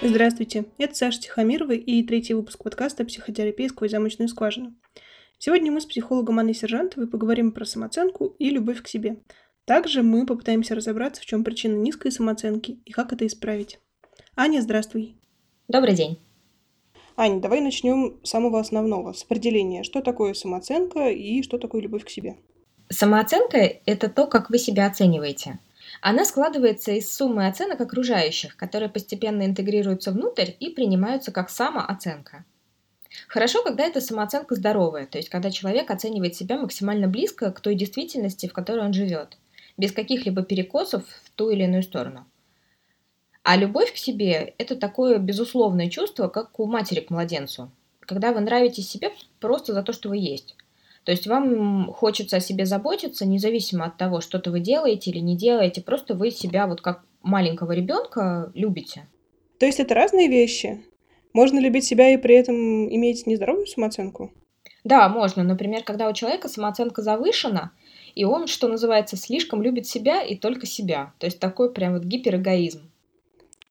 Здравствуйте, это Саша Тихомирова и третий выпуск подкаста «Психотерапия сквозь замочную скважину». Сегодня мы с психологом Анной Сержантовой поговорим про самооценку и любовь к себе. Также мы попытаемся разобраться, в чем причина низкой самооценки и как это исправить. Аня, здравствуй. Добрый день. Аня, давай начнем с самого основного, с определения, что такое самооценка и что такое любовь к себе. Самооценка – это то, как вы себя оцениваете. Она складывается из суммы оценок окружающих, которые постепенно интегрируются внутрь и принимаются как самооценка. Хорошо, когда эта самооценка здоровая, то есть когда человек оценивает себя максимально близко к той действительности, в которой он живет, без каких-либо перекосов в ту или иную сторону. А любовь к себе – это такое безусловное чувство, как у матери к младенцу, когда вы нравитесь себе просто за то, что вы есть – то есть вам хочется о себе заботиться, независимо от того, что-то вы делаете или не делаете, просто вы себя вот как маленького ребенка любите. То есть это разные вещи? Можно любить себя и при этом иметь нездоровую самооценку? Да, можно. Например, когда у человека самооценка завышена, и он, что называется, слишком любит себя и только себя. То есть такой прям вот гиперэгоизм.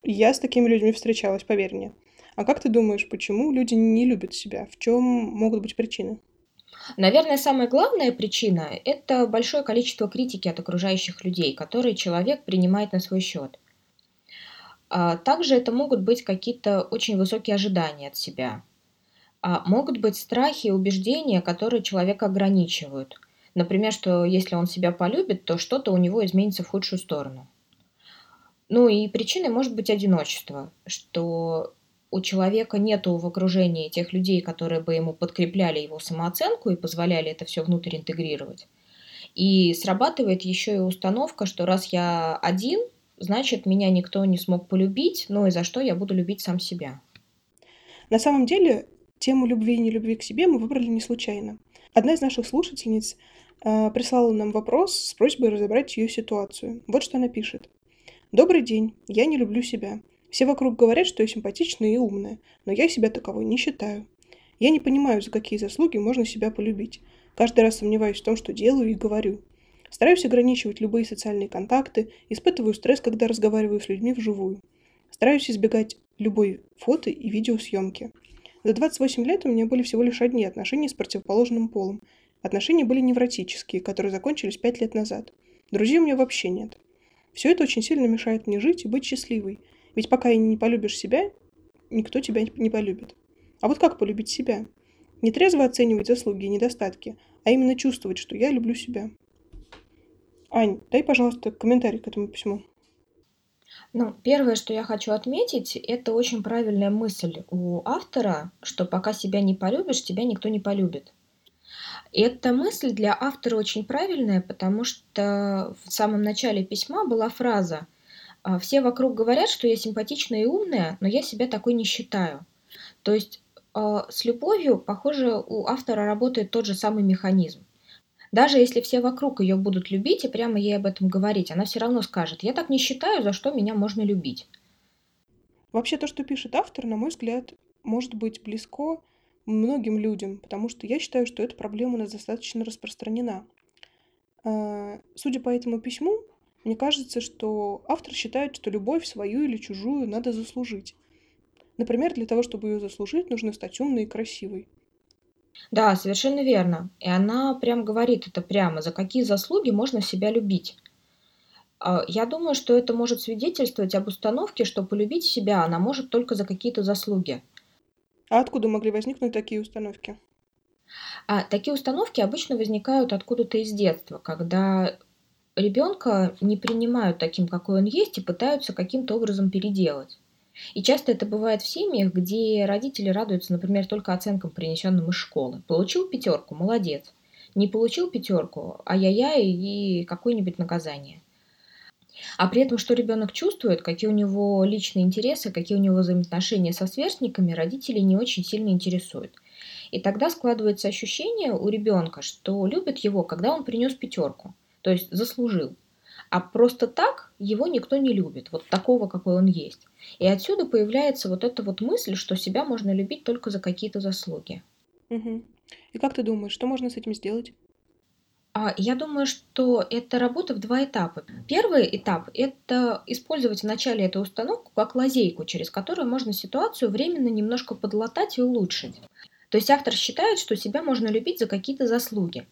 Я с такими людьми встречалась, поверь мне. А как ты думаешь, почему люди не любят себя? В чем могут быть причины? Наверное, самая главная причина – это большое количество критики от окружающих людей, которые человек принимает на свой счет. А также это могут быть какие-то очень высокие ожидания от себя. А могут быть страхи и убеждения, которые человека ограничивают. Например, что если он себя полюбит, то что-то у него изменится в худшую сторону. Ну и причиной может быть одиночество, что у человека нету в окружении тех людей, которые бы ему подкрепляли его самооценку и позволяли это все внутрь интегрировать. И срабатывает еще и установка, что раз я один, значит, меня никто не смог полюбить, ну и за что я буду любить сам себя. На самом деле, тему любви и нелюбви к себе мы выбрали не случайно. Одна из наших слушательниц э, прислала нам вопрос с просьбой разобрать ее ситуацию. Вот что она пишет. «Добрый день, я не люблю себя. Все вокруг говорят, что я симпатичная и умная, но я себя таковой не считаю. Я не понимаю, за какие заслуги можно себя полюбить. Каждый раз сомневаюсь в том, что делаю и говорю. Стараюсь ограничивать любые социальные контакты, испытываю стресс, когда разговариваю с людьми вживую. Стараюсь избегать любой фото и видеосъемки. За 28 лет у меня были всего лишь одни отношения с противоположным полом. Отношения были невротические, которые закончились 5 лет назад. Друзей у меня вообще нет. Все это очень сильно мешает мне жить и быть счастливой – ведь пока не полюбишь себя, никто тебя не полюбит. А вот как полюбить себя? Не трезво оценивать заслуги и недостатки, а именно чувствовать, что я люблю себя. Ань, дай, пожалуйста, комментарий к этому письму. Ну, первое, что я хочу отметить, это очень правильная мысль у автора, что пока себя не полюбишь, тебя никто не полюбит. Эта мысль для автора очень правильная, потому что в самом начале письма была фраза все вокруг говорят, что я симпатичная и умная, но я себя такой не считаю. То есть а, с любовью, похоже, у автора работает тот же самый механизм. Даже если все вокруг ее будут любить и прямо ей об этом говорить, она все равно скажет, я так не считаю, за что меня можно любить. Вообще то, что пишет автор, на мой взгляд, может быть близко многим людям, потому что я считаю, что эта проблема у нас достаточно распространена. А, судя по этому письму, мне кажется, что автор считает, что любовь свою или чужую надо заслужить. Например, для того, чтобы ее заслужить, нужно стать умной и красивой. Да, совершенно верно. И она прям говорит это прямо, за какие заслуги можно себя любить. А, я думаю, что это может свидетельствовать об установке, что полюбить себя она может только за какие-то заслуги. А откуда могли возникнуть такие установки? А такие установки обычно возникают откуда-то из детства, когда ребенка не принимают таким, какой он есть, и пытаются каким-то образом переделать. И часто это бывает в семьях, где родители радуются, например, только оценкам, принесенным из школы. Получил пятерку, молодец. Не получил пятерку, ай-яй-яй и какое-нибудь наказание. А при этом, что ребенок чувствует, какие у него личные интересы, какие у него взаимоотношения со сверстниками, родители не очень сильно интересуют. И тогда складывается ощущение у ребенка, что любят его, когда он принес пятерку то есть заслужил. А просто так его никто не любит, вот такого, какой он есть. И отсюда появляется вот эта вот мысль, что себя можно любить только за какие-то заслуги. Угу. И как ты думаешь, что можно с этим сделать? А, я думаю, что это работа в два этапа. Первый этап– это использовать вначале эту установку как лазейку, через которую можно ситуацию временно немножко подлатать и улучшить. То есть автор считает, что себя можно любить за какие-то заслуги.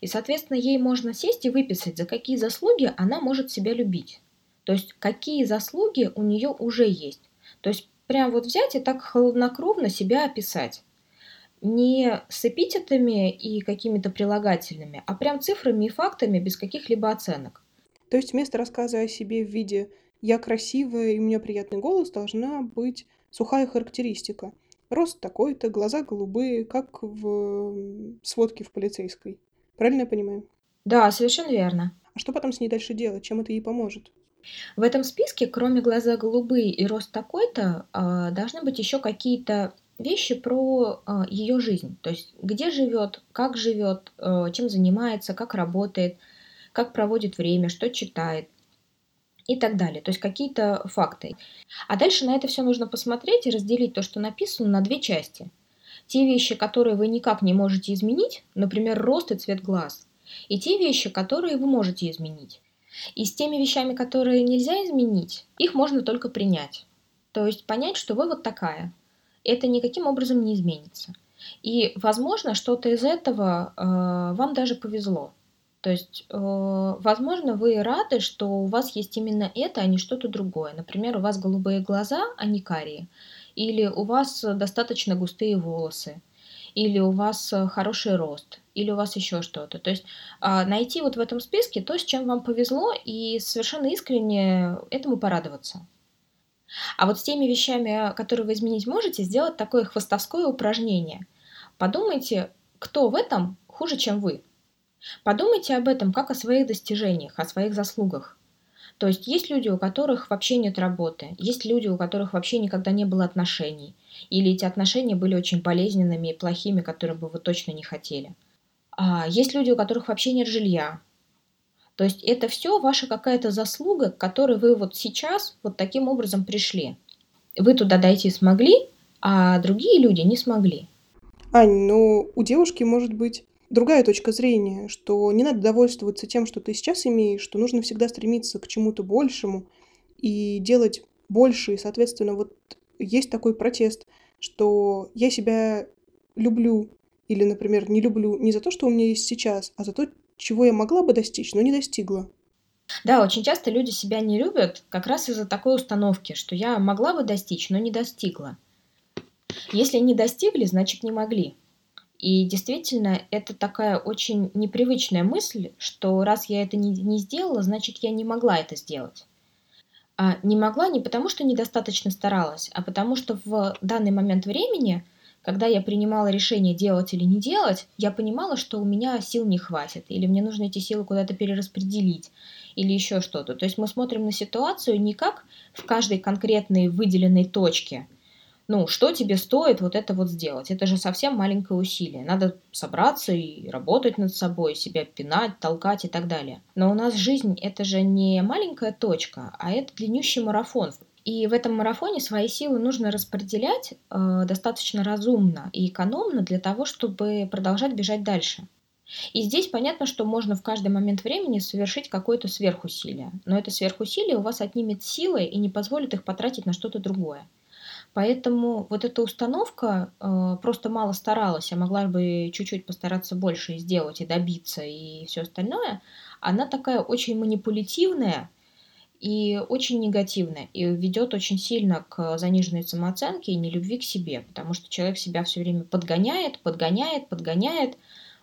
И, соответственно, ей можно сесть и выписать, за какие заслуги она может себя любить. То есть, какие заслуги у нее уже есть. То есть, прям вот взять и так холоднокровно себя описать не с эпитетами и какими-то прилагательными, а прям цифрами и фактами без каких-либо оценок. То есть вместо рассказа о себе в виде «я красивая и у меня приятный голос» должна быть сухая характеристика. Рост такой-то, глаза голубые, как в сводке в полицейской. Правильно я понимаю? Да, совершенно верно. А что потом с ней дальше делать? Чем это ей поможет? В этом списке, кроме глаза голубые и рост такой-то, а, должны быть еще какие-то вещи про а, ее жизнь, то есть где живет, как живет, э, чем занимается, как работает, как проводит время, что читает и так далее. То есть какие-то факты. А дальше на это все нужно посмотреть и разделить то, что написано, на две части. Те вещи, которые вы никак не можете изменить, например, рост и цвет глаз, и те вещи, которые вы можете изменить. И с теми вещами, которые нельзя изменить, их можно только принять. То есть понять, что вы вот такая, это никаким образом не изменится. И, возможно, что-то из этого э, вам даже повезло. То есть, э, возможно, вы рады, что у вас есть именно это, а не что-то другое. Например, у вас голубые глаза, а не карие. Или у вас достаточно густые волосы. Или у вас хороший рост. Или у вас еще что-то. То есть э, найти вот в этом списке то, с чем вам повезло, и совершенно искренне этому порадоваться. А вот с теми вещами, которые вы изменить можете, сделать такое хвостовское упражнение. Подумайте, кто в этом хуже, чем вы. Подумайте об этом как о своих достижениях, о своих заслугах. То есть есть люди, у которых вообще нет работы, есть люди, у которых вообще никогда не было отношений, или эти отношения были очень болезненными и плохими, которые бы вы точно не хотели. А есть люди, у которых вообще нет жилья, то есть это все ваша какая-то заслуга, к которой вы вот сейчас вот таким образом пришли. Вы туда дойти смогли, а другие люди не смогли. Ань, ну у девушки может быть другая точка зрения, что не надо довольствоваться тем, что ты сейчас имеешь, что нужно всегда стремиться к чему-то большему и делать больше. И, соответственно, вот есть такой протест, что я себя люблю или, например, не люблю не за то, что у меня есть сейчас, а за то, чего я могла бы достичь, но не достигла. Да, очень часто люди себя не любят как раз из-за такой установки, что я могла бы достичь, но не достигла. Если не достигли, значит не могли. И действительно, это такая очень непривычная мысль, что раз я это не, не сделала, значит я не могла это сделать. А не могла не потому, что недостаточно старалась, а потому что в данный момент времени – когда я принимала решение делать или не делать, я понимала, что у меня сил не хватит, или мне нужно эти силы куда-то перераспределить, или еще что-то. То есть мы смотрим на ситуацию не как в каждой конкретной выделенной точке. Ну, что тебе стоит вот это вот сделать? Это же совсем маленькое усилие. Надо собраться и работать над собой, себя пинать, толкать и так далее. Но у нас жизнь – это же не маленькая точка, а это длиннющий марафон, и в этом марафоне свои силы нужно распределять э, достаточно разумно и экономно для того, чтобы продолжать бежать дальше. И здесь понятно, что можно в каждый момент времени совершить какое-то сверхусилие. Но это сверхусилие у вас отнимет силы и не позволит их потратить на что-то другое. Поэтому вот эта установка э, просто мало старалась, я могла бы чуть-чуть постараться больше сделать, и добиться, и все остальное, она такая очень манипулятивная, и очень негативно, и ведет очень сильно к заниженной самооценке и нелюбви к себе, потому что человек себя все время подгоняет, подгоняет, подгоняет,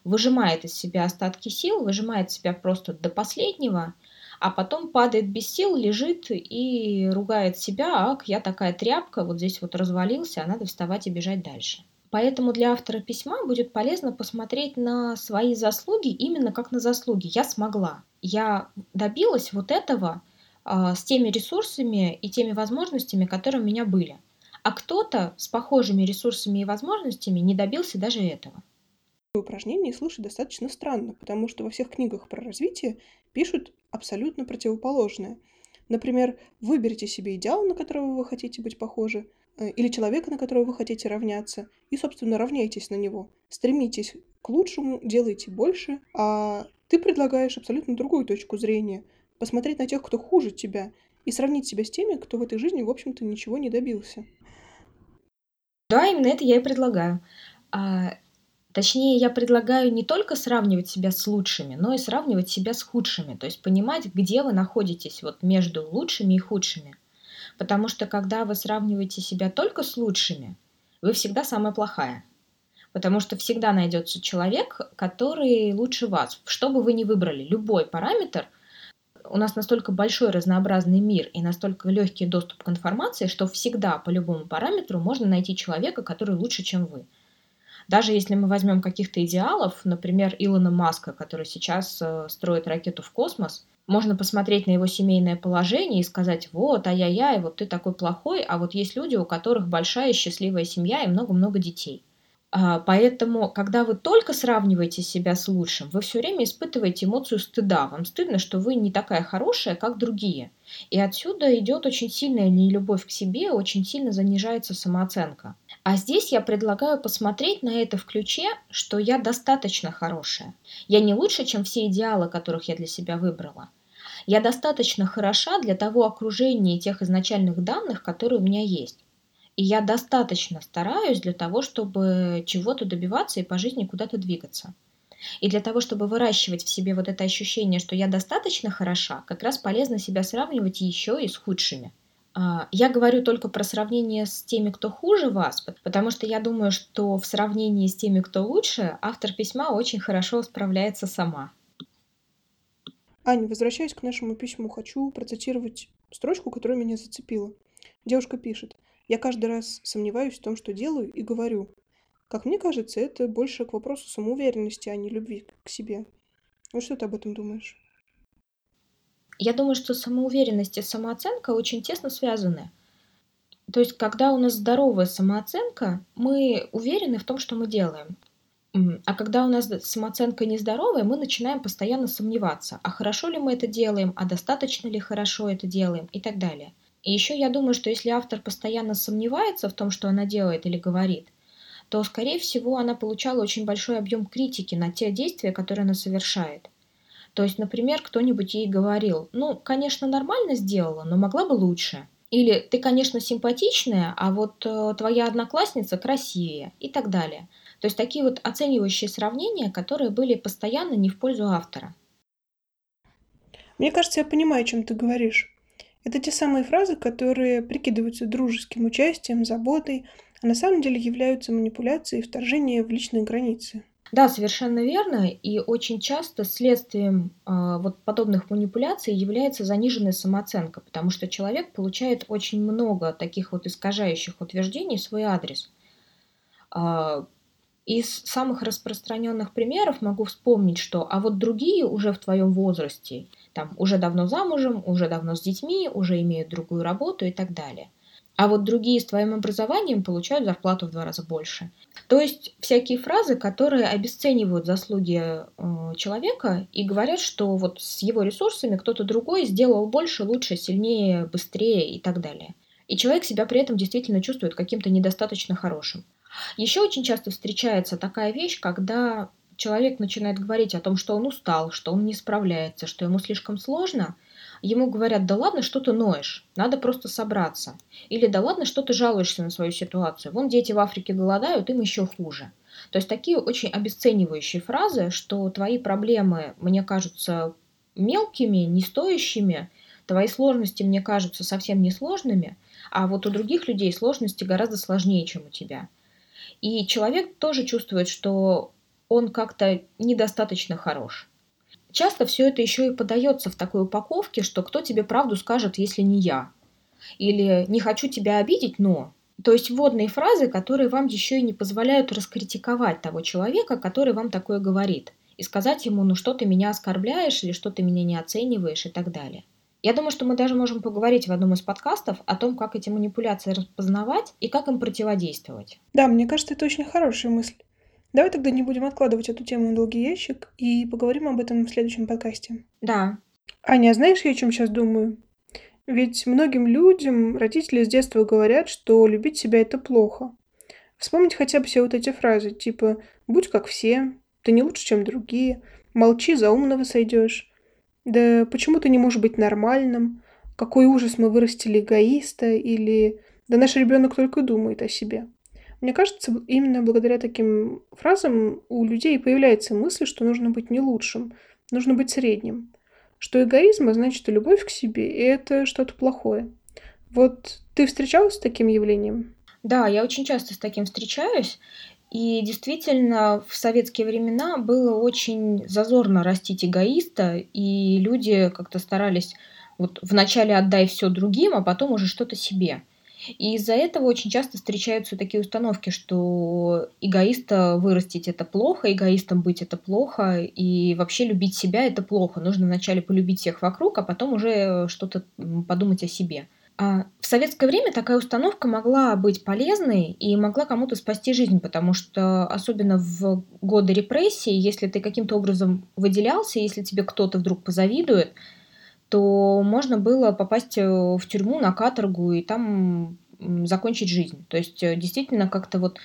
выжимает из себя остатки сил, выжимает себя просто до последнего, а потом падает без сил, лежит и ругает себя, ах, я такая тряпка, вот здесь вот развалился, а надо вставать и бежать дальше. Поэтому для автора письма будет полезно посмотреть на свои заслуги именно как на заслуги. Я смогла. Я добилась вот этого, а, с теми ресурсами и теми возможностями, которые у меня были. А кто-то с похожими ресурсами и возможностями не добился даже этого. Упражнение слушать достаточно странно, потому что во всех книгах про развитие пишут абсолютно противоположное. Например, выберите себе идеал, на которого вы хотите быть похожи, э, или человека, на которого вы хотите равняться, и, собственно, равняйтесь на него. Стремитесь к лучшему, делайте больше, а Ты предлагаешь абсолютно другую точку зрения. Посмотреть на тех, кто хуже тебя, и сравнить себя с теми, кто в этой жизни, в общем-то, ничего не добился. Да, именно это я и предлагаю. Точнее, я предлагаю не только сравнивать себя с лучшими, но и сравнивать себя с худшими. То есть понимать, где вы находитесь вот между лучшими и худшими. Потому что когда вы сравниваете себя только с лучшими, вы всегда самая плохая. Потому что всегда найдется человек, который лучше вас. Что бы вы ни выбрали, любой параметр, у нас настолько большой разнообразный мир и настолько легкий доступ к информации, что всегда по любому параметру можно найти человека, который лучше, чем вы. Даже если мы возьмем каких-то идеалов, например, Илона Маска, который сейчас э, строит ракету в космос, можно посмотреть на его семейное положение и сказать, вот, ай-яй-яй, вот ты такой плохой, а вот есть люди, у которых большая счастливая семья и много-много детей. А, поэтому, когда вы только сравниваете себя с лучшим, вы все время испытываете эмоцию стыда. Вам стыдно, что вы не такая хорошая, как другие. И отсюда идет очень сильная нелюбовь к себе, очень сильно занижается самооценка. А здесь я предлагаю посмотреть на это в ключе, что я достаточно хорошая. Я не лучше, чем все идеалы, которых я для себя выбрала. Я достаточно хороша для того окружения и тех изначальных данных, которые у меня есть. И я достаточно стараюсь для того, чтобы чего-то добиваться и по жизни куда-то двигаться. И для того, чтобы выращивать в себе вот это ощущение, что я достаточно хороша, как раз полезно себя сравнивать еще и с худшими. А, я говорю только про сравнение с теми, кто хуже вас, потому что я думаю, что в сравнении с теми, кто лучше, автор письма очень хорошо справляется сама. Аня, возвращаясь к нашему письму, хочу процитировать строчку, которая меня зацепила. Девушка пишет. Я каждый раз сомневаюсь в том, что делаю, и говорю. Как мне кажется, это больше к вопросу самоуверенности, а не любви к себе. Вот что ты об этом думаешь? Я думаю, что самоуверенность и самооценка очень тесно связаны. То есть, когда у нас здоровая самооценка, мы уверены в том, что мы делаем. А когда у нас самооценка нездоровая, мы начинаем постоянно сомневаться, а хорошо ли мы это делаем, а достаточно ли хорошо это делаем и так далее. И еще я думаю, что если автор постоянно сомневается в том, что она делает или говорит, то, скорее всего, она получала очень большой объем критики на те действия, которые она совершает. То есть, например, кто-нибудь ей говорил, ну, конечно, нормально сделала, но могла бы лучше. Или ты, конечно, симпатичная, а вот э, твоя одноклассница красивее и так далее. То есть такие вот оценивающие сравнения, которые были постоянно не в пользу автора. Мне кажется, я понимаю, о чем ты говоришь. Это те самые фразы, которые прикидываются дружеским участием, заботой, а на самом деле являются манипуляцией и вторжением в личные границы. Да, совершенно верно. И очень часто следствием э, вот подобных манипуляций является заниженная самооценка, потому что человек получает очень много таких вот искажающих утверждений в свой адрес. Э, из самых распространенных примеров могу вспомнить, что а вот другие уже в твоем возрасте там уже давно замужем, уже давно с детьми, уже имеют другую работу и так далее. А вот другие с твоим образованием получают зарплату в два раза больше. То есть всякие фразы, которые обесценивают заслуги э, человека и говорят, что вот с его ресурсами кто-то другой сделал больше, лучше, сильнее, быстрее и так далее. И человек себя при этом действительно чувствует каким-то недостаточно хорошим. Еще очень часто встречается такая вещь, когда человек начинает говорить о том, что он устал, что он не справляется, что ему слишком сложно, ему говорят, да ладно, что ты ноешь, надо просто собраться. Или да ладно, что ты жалуешься на свою ситуацию, вон дети в Африке голодают, им еще хуже. То есть такие очень обесценивающие фразы, что твои проблемы мне кажутся мелкими, не стоящими, твои сложности мне кажутся совсем не сложными, а вот у других людей сложности гораздо сложнее, чем у тебя. И человек тоже чувствует, что он как-то недостаточно хорош. Часто все это еще и подается в такой упаковке, что кто тебе правду скажет, если не я. Или не хочу тебя обидеть, но. То есть вводные фразы, которые вам еще и не позволяют раскритиковать того человека, который вам такое говорит. И сказать ему, ну что ты меня оскорбляешь, или что ты меня не оцениваешь и так далее. Я думаю, что мы даже можем поговорить в одном из подкастов о том, как эти манипуляции распознавать и как им противодействовать. Да, мне кажется, это очень хорошая мысль. Давай тогда не будем откладывать эту тему на долгий ящик и поговорим об этом в следующем подкасте. Да. Аня, а знаешь, я о чем сейчас думаю? Ведь многим людям родители с детства говорят, что любить себя это плохо. Вспомнить хотя бы все вот эти фразы, типа «будь как все», «ты не лучше, чем другие», молчи, за умного сойдешь. Да почему ты не можешь быть нормальным? Какой ужас, мы вырастили эгоиста, или да наш ребенок только думает о себе. Мне кажется, именно благодаря таким фразам у людей появляется мысль, что нужно быть не лучшим, нужно быть средним. Что эгоизм, а значит любовь к себе, и это что-то плохое. Вот ты встречалась с таким явлением? Да, я очень часто с таким встречаюсь. И действительно, в советские времена было очень зазорно растить эгоиста, и люди как-то старались вот вначале отдай все другим, а потом уже что-то себе. И из-за этого очень часто встречаются такие установки, что эгоиста вырастить это плохо, эгоистом быть это плохо, и вообще любить себя это плохо. Нужно вначале полюбить всех вокруг, а потом уже что-то подумать о себе. А в советское время такая установка могла быть полезной и могла кому-то спасти жизнь, потому что особенно в годы репрессий, если ты каким-то образом выделялся, если тебе кто-то вдруг позавидует, то можно было попасть э, в тюрьму на каторгу и там закончить жизнь. То есть э, действительно как-то вот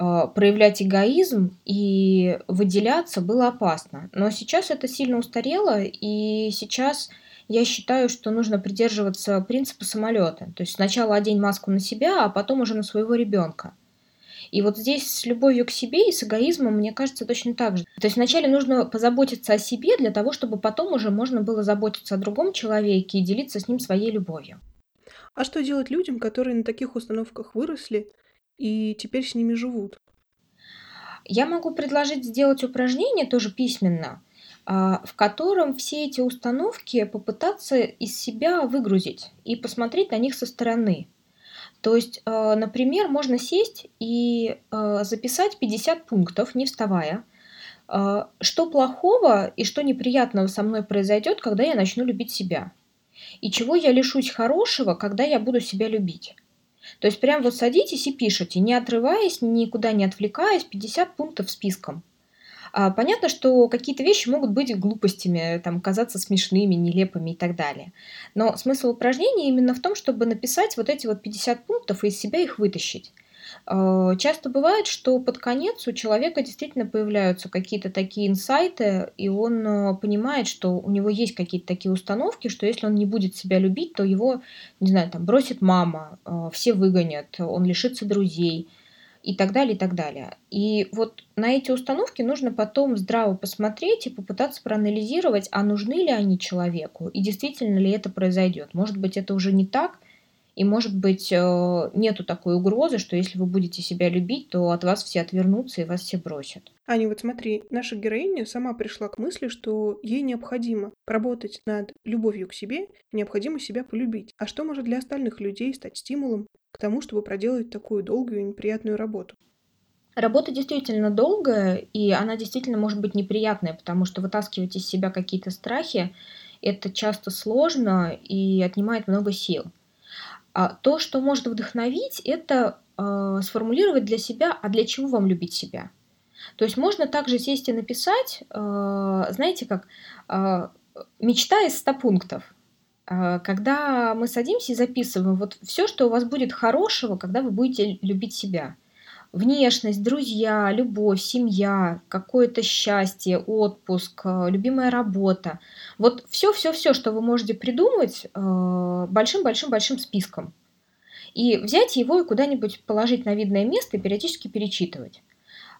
а, проявлять эгоизм и выделяться было опасно. Но сейчас это сильно устарело, и сейчас я считаю, что нужно придерживаться принципа самолета. То есть сначала одень маску на себя, а потом уже на своего ребенка. И вот здесь с любовью к себе и с эгоизмом, мне кажется, точно так же. То есть вначале нужно позаботиться о себе для того, чтобы потом уже можно было заботиться о другом человеке и делиться с ним своей любовью. А что делать людям, которые на таких установках выросли и теперь с ними живут? Я могу предложить сделать упражнение тоже письменно, а, в котором все эти установки попытаться из себя выгрузить и посмотреть на них со стороны. То есть, э, например, можно сесть и э, записать 50 пунктов, не вставая, э, что плохого и что неприятного со мной произойдет, когда я начну любить себя. И чего я лишусь хорошего, когда я буду себя любить. То есть прям вот садитесь и пишите, не отрываясь, никуда не отвлекаясь, 50 пунктов списком. А, понятно, что какие-то вещи могут быть глупостями, там, казаться смешными, нелепыми и так далее. Но смысл упражнения именно в том, чтобы написать вот эти вот 50 пунктов и из себя их вытащить. А, часто бывает, что под конец у человека действительно появляются какие-то такие инсайты, и он а, понимает, что у него есть какие-то такие установки, что если он не будет себя любить, то его, не знаю, там бросит мама, все выгонят, он лишится друзей, и так далее, и так далее. И вот на эти установки нужно потом здраво посмотреть и попытаться проанализировать, а нужны ли они человеку, и действительно ли это произойдет. Может быть, это уже не так, и, может быть, э, нету такой угрозы, что если вы будете себя любить, то от вас все отвернутся и вас все бросят. Аня, вот смотри, наша героиня сама пришла к мысли, что ей необходимо работать над любовью к себе, необходимо себя полюбить. А что может для остальных людей стать стимулом к тому, чтобы проделать такую долгую и неприятную работу? Работа действительно долгая, и она действительно может быть неприятная, потому что вытаскивать из себя какие-то страхи – это часто сложно и отнимает много сил. А то, что может вдохновить, это э, сформулировать для себя, а для чего вам любить себя. То есть можно также сесть и написать, э, знаете как, мечта из 100 пунктов. Когда мы садимся и записываем вот все, что у вас будет хорошего, когда вы будете любить себя. Внешность, друзья, любовь, семья, какое-то счастье, отпуск, любимая работа. Вот все-все-все, что вы можете придумать большим-большим-большим списком. И взять его и куда-нибудь положить на видное место и периодически перечитывать.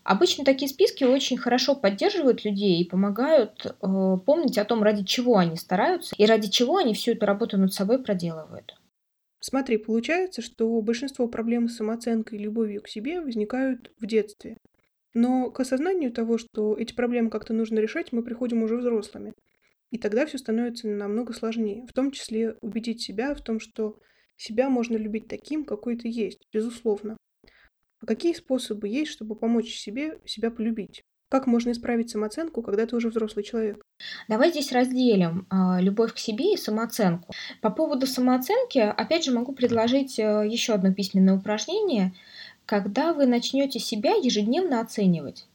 Обычно такие списки очень хорошо поддерживают людей и помогают э, помнить о том, ради чего они стараются и ради чего они всю эту работу над собой проделывают. Смотри, получается, что большинство проблем с самооценкой и любовью к себе возникают в детстве. Но к осознанию того, что эти проблемы как-то нужно решать, мы приходим уже взрослыми. И тогда все становится намного сложнее. В том числе убедить себя в том, что себя можно любить таким, какой ты есть, безусловно. А какие способы есть, чтобы помочь себе себя полюбить? Как можно исправить самооценку, когда ты уже взрослый человек? Давай здесь разделим э, любовь к себе и самооценку. По поводу самооценки, опять же, могу предложить э, еще одно письменное упражнение, когда вы начнете себя ежедневно оценивать.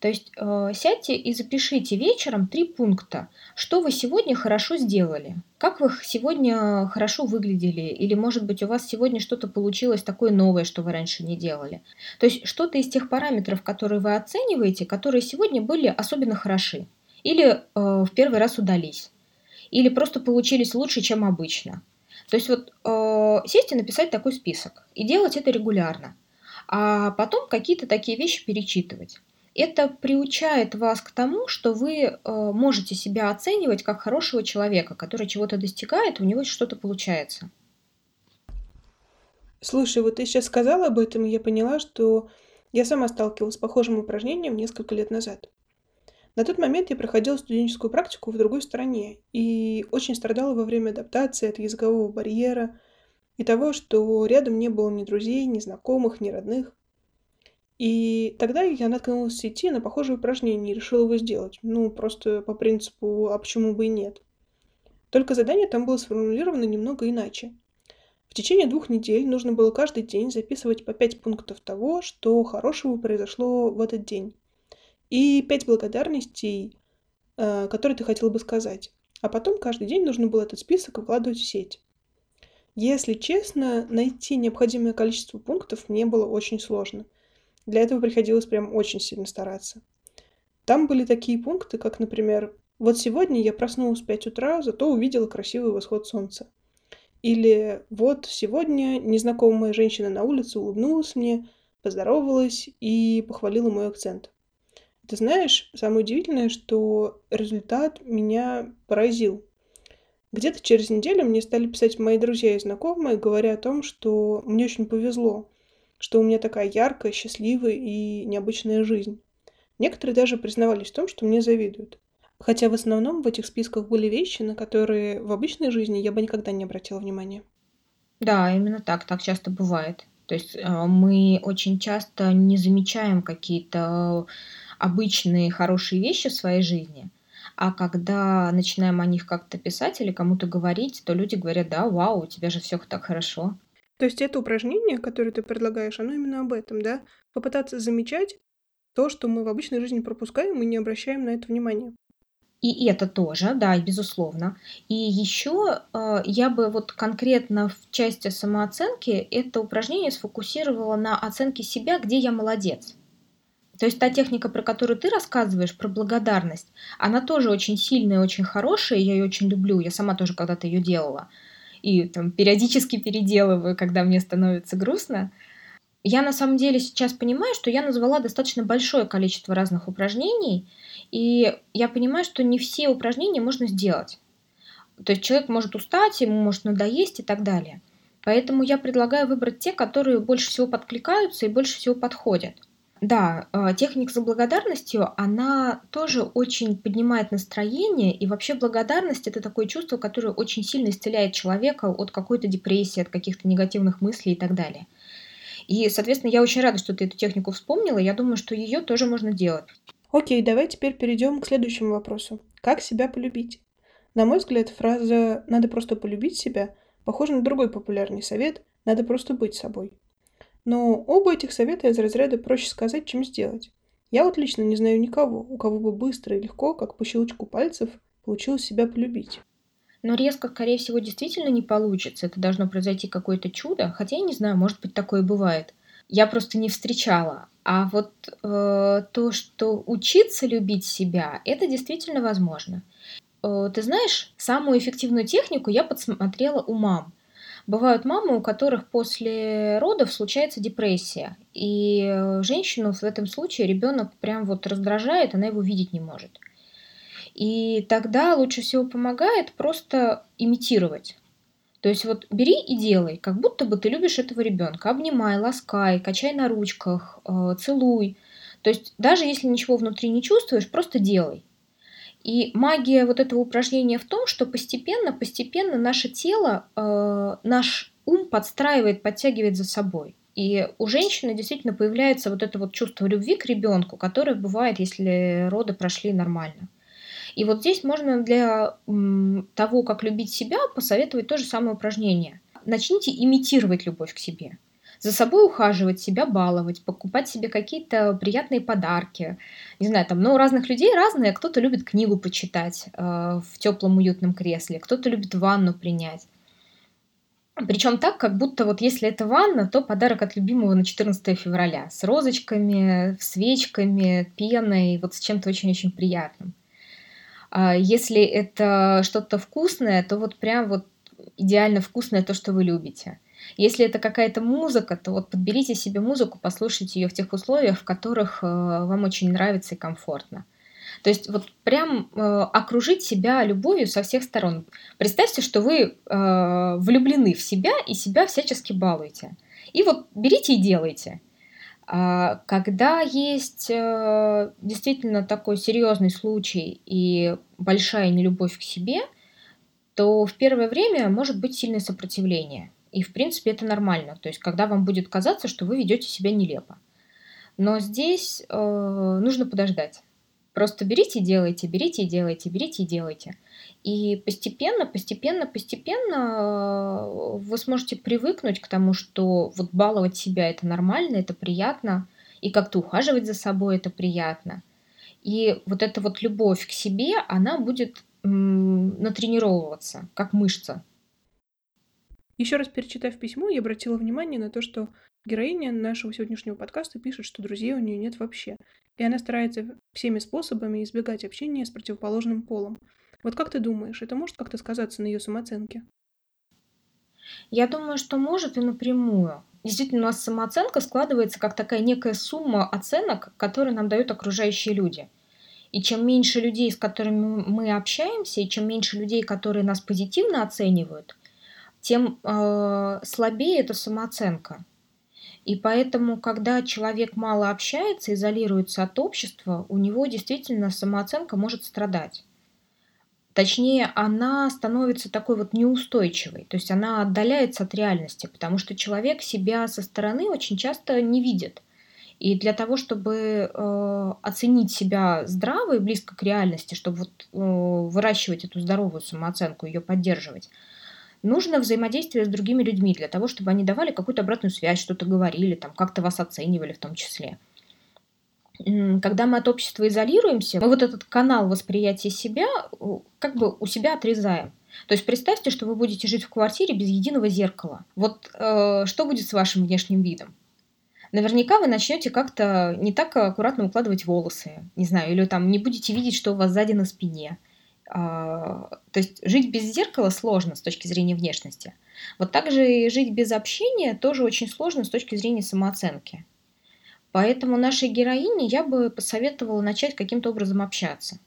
То есть э, сядьте и запишите вечером три пункта, что вы сегодня хорошо сделали, как вы сегодня хорошо выглядели, или, может быть, у вас сегодня что-то получилось такое новое, что вы раньше не делали. То есть что-то из тех параметров, которые вы оцениваете, которые сегодня были особенно хороши. или э, в первый раз удались, или просто получились лучше, чем обычно. То есть вот э, сесть и написать такой список и делать это регулярно, а потом какие-то такие вещи перечитывать. Это приучает вас к тому, что вы э, можете себя оценивать как хорошего человека, который чего-то достигает, у него что-то получается. Слушай, вот ты сейчас сказала об этом, и я поняла, что я сама сталкивалась с похожим упражнением несколько лет назад. На тот момент я проходила студенческую практику в другой стране и очень страдала во время адаптации от языкового барьера и того, что рядом не было ни друзей, ни знакомых, ни родных. И тогда я наткнулась в сети на похожее упражнение и решила его сделать. Ну, просто по принципу «а почему бы и нет?». Только задание там было сформулировано немного иначе. В течение двух недель нужно было каждый день записывать по пять пунктов того, что хорошего произошло в этот день и пять благодарностей, э, которые ты хотел бы сказать. А потом каждый день нужно было этот список выкладывать в сеть. Если честно, найти необходимое количество пунктов мне было очень сложно. Для этого приходилось прям очень сильно стараться. Там были такие пункты, как, например, «Вот сегодня я проснулась в 5 утра, зато увидела красивый восход солнца». Или «Вот сегодня незнакомая женщина на улице улыбнулась мне, поздоровалась и похвалила мой акцент». Ты знаешь, самое удивительное, что результат меня поразил. Где-то через неделю мне стали писать мои друзья и знакомые, говоря о том, что мне очень повезло, что у меня такая яркая, счастливая и необычная жизнь. Некоторые даже признавались в том, что мне завидуют. Хотя в основном в этих списках были вещи, на которые в обычной жизни я бы никогда не обратила внимания. Да, именно так, так часто бывает. То есть э, мы очень часто не замечаем какие-то обычные хорошие вещи в своей жизни, а когда начинаем о них как-то писать или кому-то говорить, то люди говорят, да, вау, у тебя же все так хорошо. То есть это упражнение, которое ты предлагаешь, оно именно об этом, да? Попытаться замечать то, что мы в обычной жизни пропускаем и не обращаем на это внимания. И это тоже, да, безусловно. И еще э, я бы вот конкретно в части самооценки это упражнение сфокусировала на оценке себя, где я молодец. То есть та техника, про которую ты рассказываешь, про благодарность, она тоже очень сильная очень хорошая, я ее очень люблю, я сама тоже когда-то ее делала. И там периодически переделываю, когда мне становится грустно. Я на самом деле сейчас понимаю, что я назвала достаточно большое количество разных упражнений, и я понимаю, что не все упражнения можно сделать. То есть человек может устать, ему может надоесть и так далее. Поэтому я предлагаю выбрать те, которые больше всего подкликаются и больше всего подходят. Да, а, техника за благодарностью, она тоже очень поднимает настроение, и вообще благодарность это такое чувство, которое очень сильно исцеляет человека от какой-то депрессии, от каких-то негативных мыслей и так далее. И, соответственно, я очень рада, что ты эту технику вспомнила. Я думаю, что ее тоже можно делать. Окей, давай теперь перейдем к следующему вопросу. Как себя полюбить? На мой взгляд, фраза «надо просто полюбить себя» похожа на другой популярный совет «надо просто быть собой». Но оба этих совета из разряда проще сказать, чем сделать. Я вот лично не знаю никого, у кого бы быстро и легко, как по щелчку пальцев, получилось себя полюбить. Но резко, скорее всего, действительно не получится. Это должно произойти какое-то чудо. Хотя я не знаю, может быть, такое бывает. Я просто не встречала. А вот э, то, что учиться любить себя, это действительно возможно. Э, ты знаешь, самую эффективную технику я подсмотрела у мам. Бывают мамы, у которых после родов случается депрессия, и э, женщину в этом случае ребенок прям вот раздражает, она его видеть не может. И тогда лучше всего помогает просто имитировать. То есть вот бери и делай, как будто бы ты любишь этого ребенка. Обнимай, ласкай, качай на ручках, э, целуй. То есть даже если ничего внутри не чувствуешь, просто делай. И магия вот этого упражнения в том, что постепенно, постепенно наше тело, э, наш ум подстраивает, подтягивает за собой. И у женщины действительно появляется вот это вот чувство любви к ребенку, которое бывает, если роды прошли нормально. И вот здесь можно для того, как любить себя, посоветовать то же самое упражнение. Начните имитировать любовь к себе за собой ухаживать, себя баловать, покупать себе какие-то приятные подарки. Не знаю, там, ну, у разных людей разные. Кто-то любит книгу почитать э, в теплом уютном кресле, кто-то любит ванну принять. Причем так, как будто вот если это ванна, то подарок от любимого на 14 февраля. С розочками, свечками, пеной, вот с чем-то очень-очень приятным. А если это что-то вкусное, то вот прям вот идеально вкусное то, что вы любите. Если это какая-то музыка, то вот подберите себе музыку, послушайте ее в тех условиях, в которых э, вам очень нравится и комфортно. То есть вот прям э, окружить себя любовью со всех сторон. Представьте, что вы э, влюблены в себя и себя всячески балуете. И вот берите и делайте. А когда есть э, действительно такой серьезный случай и большая нелюбовь к себе, то в первое время может быть сильное сопротивление. И, в принципе, это нормально. То есть, когда вам будет казаться, что вы ведете себя нелепо. Но здесь э, нужно подождать. Просто берите и делайте, берите и делайте, берите и делайте. И постепенно, постепенно, постепенно э, вы сможете привыкнуть к тому, что вот баловать себя это нормально, это приятно, и как-то ухаживать за собой это приятно. И вот эта вот любовь к себе, она будет натренировываться, как мышца. Еще раз перечитав письмо, я обратила внимание на то, что героиня нашего сегодняшнего подкаста пишет, что друзей у нее нет вообще, и она старается всеми способами избегать общения с противоположным полом. Вот как ты думаешь, это может как-то сказаться на ее самооценке? Я думаю, что может и напрямую. Действительно, у нас самооценка складывается как такая некая сумма оценок, которые нам дают окружающие люди. И чем меньше людей, с которыми мы общаемся, и чем меньше людей, которые нас позитивно оценивают, тем э, слабее эта самооценка. И поэтому, когда человек мало общается, изолируется от общества, у него действительно самооценка может страдать. Точнее, она становится такой вот неустойчивой, то есть она отдаляется от реальности, потому что человек себя со стороны очень часто не видит. И для того, чтобы э, оценить себя здраво и близко к реальности, чтобы вот, э, выращивать эту здоровую самооценку, ее поддерживать, нужно взаимодействие с другими людьми для того, чтобы они давали какую-то обратную связь, что-то говорили, там, как-то вас оценивали в том числе. Когда мы от общества изолируемся, мы вот этот канал восприятия себя как бы у себя отрезаем. То есть представьте, что вы будете жить в квартире без единого зеркала. Вот э, что будет с вашим внешним видом? Наверняка вы начнете как-то не так аккуратно укладывать волосы, не знаю, или там не будете видеть, что у вас сзади на спине. А, то есть жить без зеркала сложно с точки зрения внешности. Вот также и жить без общения тоже очень сложно с точки зрения самооценки. Поэтому нашей героине я бы посоветовала начать каким-то образом общаться.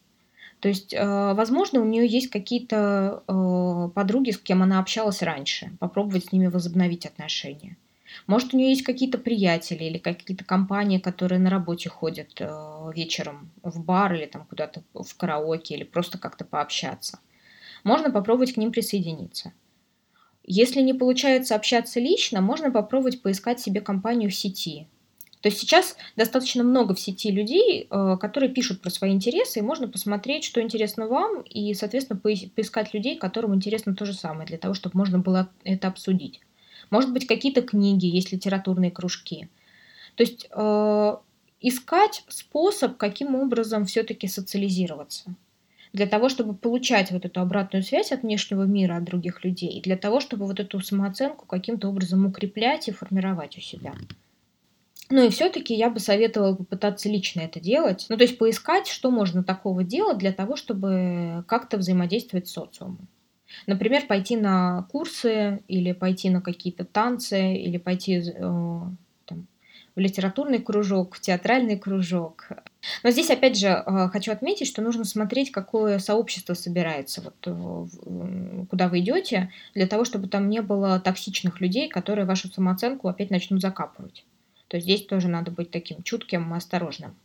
То есть, а, возможно, у нее есть какие-то а, подруги, с кем она общалась раньше, попробовать с ними возобновить отношения. Может, у нее есть какие-то приятели или какие-то компании, которые на работе ходят э, вечером в бар или там куда-то в караоке или просто как-то пообщаться. Можно попробовать к ним присоединиться. Если не получается общаться лично, можно попробовать поискать себе компанию в сети. То есть сейчас достаточно много в сети людей, э, которые пишут про свои интересы, и можно посмотреть, что интересно вам, и, соответственно, поискать людей, которым интересно то же самое, для того, чтобы можно было это обсудить. Может быть, какие-то книги, есть литературные кружки. То есть э, искать способ, каким образом все-таки социализироваться. Для того, чтобы получать вот эту обратную связь от внешнего мира, от других людей. И для того, чтобы вот эту самооценку каким-то образом укреплять и формировать у себя. Ну и все-таки я бы советовала попытаться лично это делать. Ну то есть поискать, что можно такого делать для того, чтобы как-то взаимодействовать с социумом. Например, пойти на курсы или пойти на какие-то танцы или пойти э, там, в литературный кружок, в театральный кружок. Но здесь, опять же, э, хочу отметить, что нужно смотреть, какое сообщество собирается, вот, э, куда вы идете, для того, чтобы там не было токсичных людей, которые вашу самооценку опять начнут закапывать. То есть здесь тоже надо быть таким чутким и осторожным.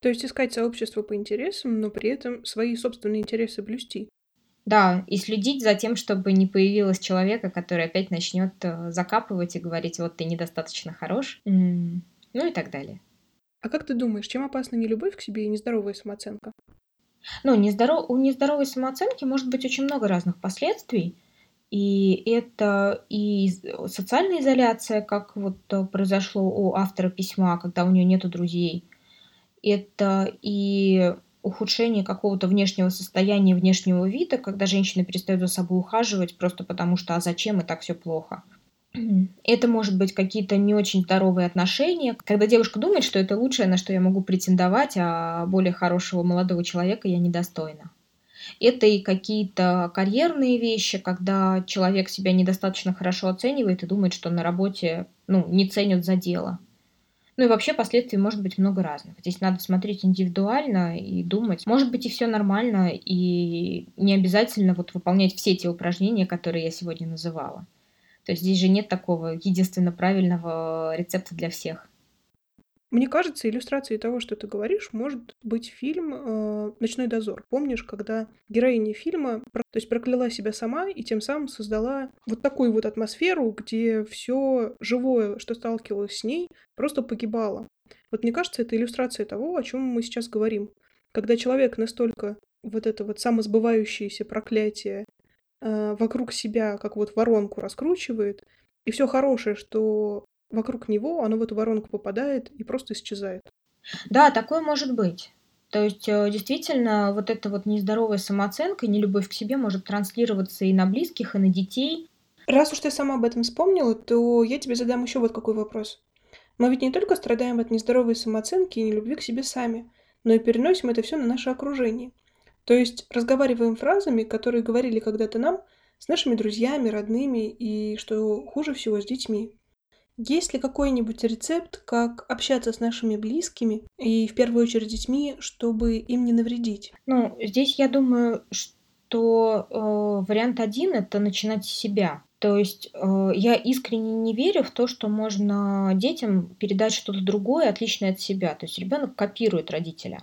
То есть искать сообщество по интересам, но при этом свои собственные интересы блюсти. Да, и следить за тем, чтобы не появилось человека, который опять начнет э, закапывать и говорить, вот ты недостаточно хорош, ну и так далее. А как ты думаешь, чем опасна нелюбовь к себе и нездоровая самооценка? Ну, нездоров... у нездоровой самооценки может быть очень много разных последствий. И это и социальная изоляция, как вот э, произошло у автора письма, когда у нее нет друзей. Это и ухудшение какого-то внешнего состояния, внешнего вида, когда женщина перестает за собой ухаживать просто потому что а зачем и так все плохо. Это может быть какие-то не очень здоровые отношения, когда девушка думает, что это лучшее, на что я могу претендовать, а более хорошего молодого человека я недостойна. Это и какие-то карьерные вещи, когда человек себя недостаточно хорошо оценивает и думает, что на работе ну, не ценят за дело. Ну и вообще последствий может быть много разных. Здесь надо смотреть индивидуально и думать. Может быть и все нормально, и не обязательно вот выполнять все те упражнения, которые я сегодня называла. То есть здесь же нет такого единственно правильного рецепта для всех. Мне кажется, иллюстрацией того, что ты говоришь, может быть фильм э, «Ночной дозор». Помнишь, когда героиня фильма то есть прокляла себя сама и тем самым создала вот такую вот атмосферу, где все живое, что сталкивалось с ней, просто погибало. Вот мне кажется, это иллюстрация того, о чем мы сейчас говорим. Когда человек настолько вот это вот самосбывающееся проклятие э, вокруг себя, как вот воронку раскручивает, и все хорошее, что вокруг него, оно в эту воронку попадает и просто исчезает. Да, такое может быть. То есть, э, действительно, вот эта вот нездоровая самооценка и нелюбовь к себе может транслироваться и на близких, и на детей. Раз уж ты сама об этом вспомнила, то я тебе задам еще вот какой вопрос. Мы ведь не только страдаем от нездоровой самооценки и нелюбви к себе сами, но и переносим это все на наше окружение. То есть разговариваем фразами, которые говорили когда-то нам, с нашими друзьями, родными и, что хуже всего, с детьми. Есть ли какой-нибудь рецепт, как общаться с нашими близкими и в первую очередь детьми, чтобы им не навредить? Ну, здесь я думаю, что э, вариант один это начинать с себя. То есть э, я искренне не верю в то, что можно детям передать что-то другое, отличное от себя. То есть ребенок копирует родителя.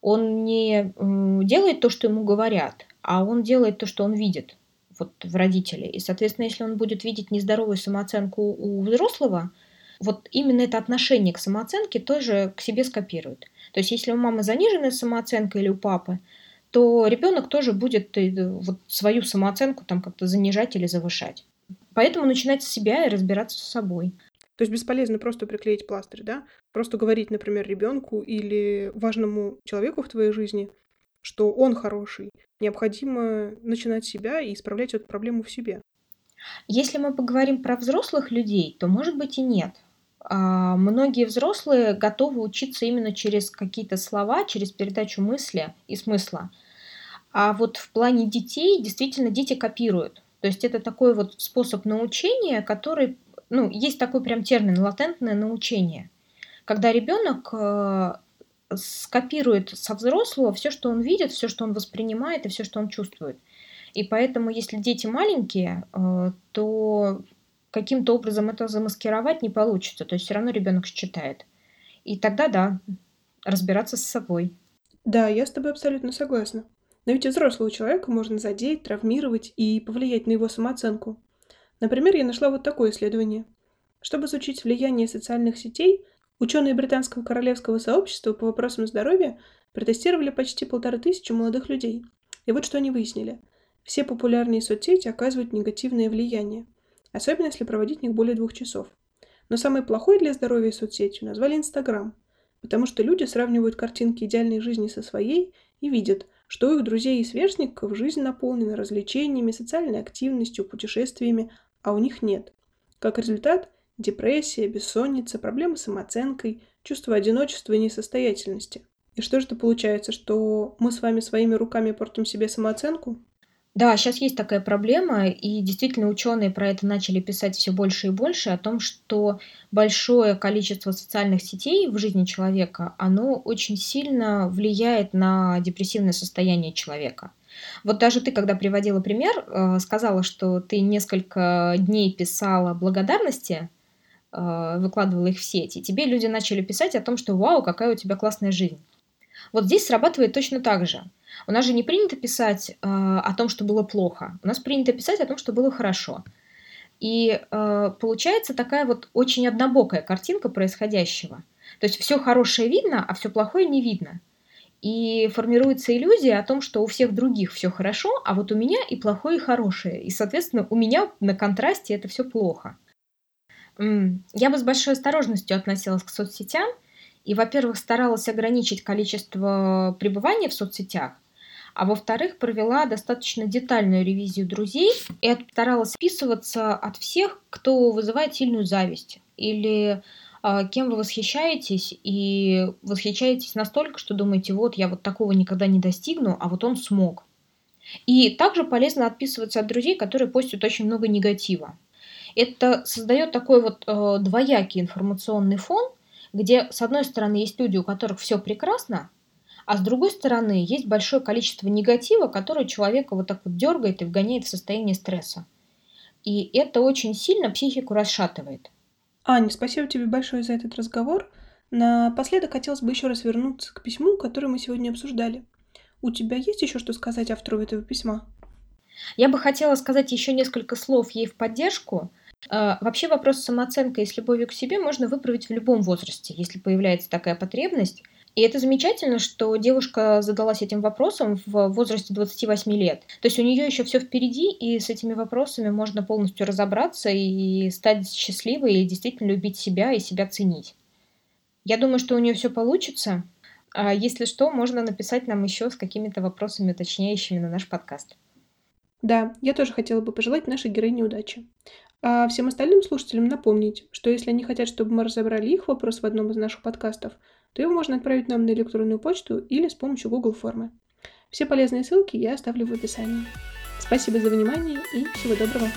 Он не э, делает то, что ему говорят, а он делает то, что он видит вот в родителе. И, соответственно, если он будет видеть нездоровую самооценку у взрослого, вот именно это отношение к самооценке тоже к себе скопирует. То есть если у мамы заниженная самооценка или у папы, то ребенок тоже будет э, вот свою самооценку там как-то занижать или завышать. Поэтому начинать с себя и разбираться с собой. То есть бесполезно просто приклеить пластырь, да? Просто говорить, например, ребенку или важному человеку в твоей жизни, что он хороший, необходимо начинать себя и исправлять эту проблему в себе. Если мы поговорим про взрослых людей, то, может быть, и нет. А, многие взрослые готовы учиться именно через какие-то слова, через передачу мысли и смысла. А вот в плане детей действительно дети копируют. То есть это такой вот способ научения, который, ну, есть такой прям термин латентное научение. Когда ребенок э, скопирует со взрослого все, что он видит, все, что он воспринимает и все, что он чувствует. И поэтому, если дети маленькие, э, то каким-то образом это замаскировать не получится. То есть все равно ребенок считает. И тогда да, разбираться с собой. Да, я с тобой абсолютно согласна. Но ведь и взрослого человека можно задеть, травмировать и повлиять на его самооценку. Например, я нашла вот такое исследование. Чтобы изучить влияние социальных сетей Ученые британского королевского сообщества по вопросам здоровья протестировали почти полторы тысячи молодых людей. И вот что они выяснили. Все популярные соцсети оказывают негативное влияние, особенно если проводить в них более двух часов. Но самой плохой для здоровья соцсетью назвали Инстаграм, потому что люди сравнивают картинки идеальной жизни со своей и видят, что у их друзей и сверстников жизнь наполнена развлечениями, социальной активностью, путешествиями, а у них нет. Как результат, Депрессия, бессонница, проблемы с самооценкой, чувство одиночества и несостоятельности. И что же это получается, что мы с вами своими руками портим себе самооценку? Да, сейчас есть такая проблема, и действительно ученые про это начали писать все больше и больше, о том, что большое количество социальных сетей в жизни человека, оно очень сильно влияет на депрессивное состояние человека. Вот даже ты, когда приводила пример, э, сказала, что ты несколько дней писала благодарности выкладывала их в сети, тебе люди начали писать о том, что «Вау, какая у тебя классная жизнь». Вот здесь срабатывает точно так же. У нас же не принято писать э, о том, что было плохо. У нас принято писать о том, что было хорошо. И э, получается такая вот очень однобокая картинка происходящего. То есть все хорошее видно, а все плохое не видно. И формируется иллюзия о том, что у всех других все хорошо, а вот у меня и плохое, и хорошее. И, соответственно, у меня на контрасте это все плохо. Я бы с большой осторожностью относилась к соцсетям и, во-первых, старалась ограничить количество пребывания в соцсетях, а во-вторых, провела достаточно детальную ревизию друзей и старалась списываться от всех, кто вызывает сильную зависть или а, кем вы восхищаетесь, и восхищаетесь настолько, что думаете, вот я вот такого никогда не достигну, а вот он смог. И также полезно отписываться от друзей, которые постят очень много негатива. Это создает такой вот э, двоякий информационный фон, где, с одной стороны, есть люди, у которых все прекрасно, а с другой стороны, есть большое количество негатива, которое человека вот так вот дергает и вгоняет в состояние стресса. И это очень сильно психику расшатывает. Аня, спасибо тебе большое за этот разговор. Напоследок хотелось бы еще раз вернуться к письму, которое мы сегодня обсуждали. У тебя есть еще что сказать автору этого письма? Я бы хотела сказать еще несколько слов ей в поддержку. А, вообще вопрос самооценкой и с любовью к себе можно выправить в любом возрасте, если появляется такая потребность. И это замечательно, что девушка задалась этим вопросом в возрасте 28 лет. То есть у нее еще все впереди, и с этими вопросами можно полностью разобраться и стать счастливой, и действительно любить себя и себя ценить. Я думаю, что у нее все получится. А если что, можно написать нам еще с какими-то вопросами уточняющими на наш подкаст. Да, я тоже хотела бы пожелать нашей героине удачи. А всем остальным слушателям напомнить, что если они хотят, чтобы мы разобрали их вопрос в одном из наших подкастов, то его можно отправить нам на электронную почту или с помощью Google формы. Все полезные ссылки я оставлю в описании. Спасибо за внимание и всего доброго!